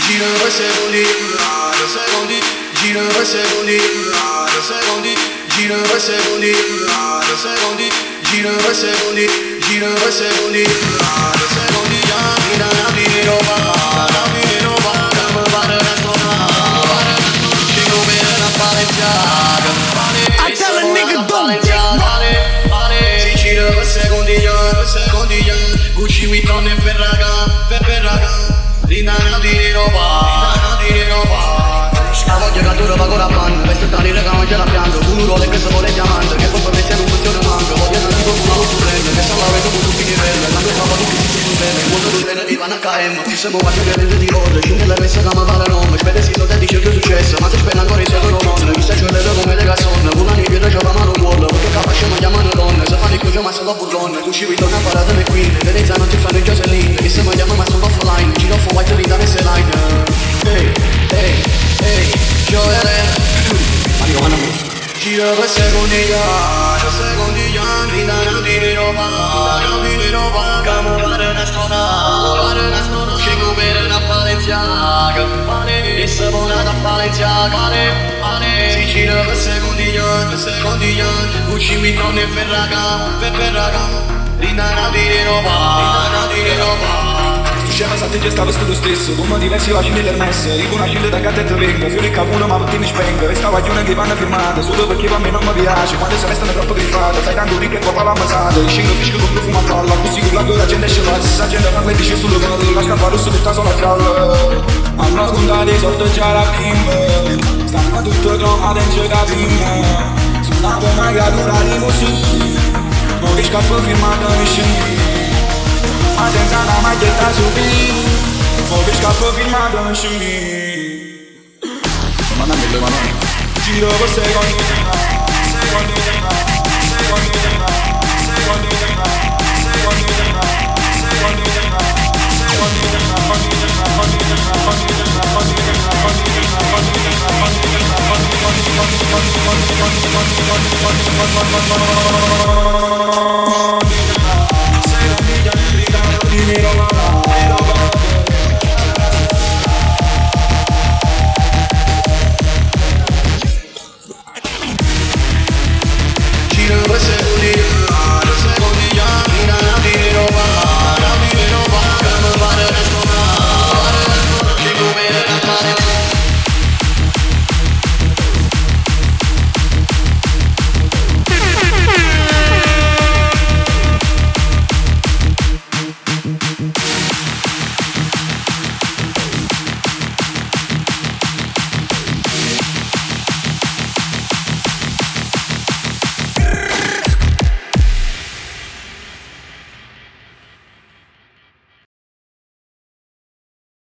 gira due secondi, due secondi, gira due secondi, due secondi, gira due secondi, due secondi, due secondi, gira due secondi, due secondi, già mi dà una di roba, una di roba, come fare la storia, fare la storia, ci come una Balenciaga, I tell a nigga don't vale, si gira due secondi, già, due secondi, già, Gucci, Vuitton e Ferraga, Fer Ferraga, Rinana di a KM, ci siamo quasi che rende di orde, scende la messa mi pare nome, spende si lo dice che è successo, ma se spende ancora i suoi non, mi sta cioè come le cassonne, una di piede c'è la mano vuole, perché capace non chiamano donne, se fanno il cuccio ma sono burlone, tu ci ritorna a parate le queen, Venezia non ti fanno i Jocelyn, che se mi chiama ma sono offline, giro for white lì da messe line, hey, hey, hey, Joel, marijuana, Gira due secondi, ya, due secondi, ya, grida non di roba, non di roba, come fare vicino se condiglione, se condiglione Uscimi con il ferraga, per ferraga Rinana di Roma, rinana di Roma Succeva sa te stava stato stesso, come diversi vagini del messe Rico una gilda da cattetta venga, fiori cavuno ma tutti mi spenga Restava giù una divana firmata, solo perché a me non mi piace Quando si restano troppo griffata, sai tanto ricca e papà la mazzata Scendo fisco con profumo a palla, così con la gente esce la stessa gente Ma quelli ci sono, la scarpa rossa tutta sola a gialla Hanno contati sotto già la bimba. Stanno tutto cromato in gioca prima Sulla buona creatura di così Non che scappo firmato mi scendi ma senza la maglietta su B Ora scappo filmato non scemi Mamma mia, ma non Giro secondi Secondi Secondi Say that we don't need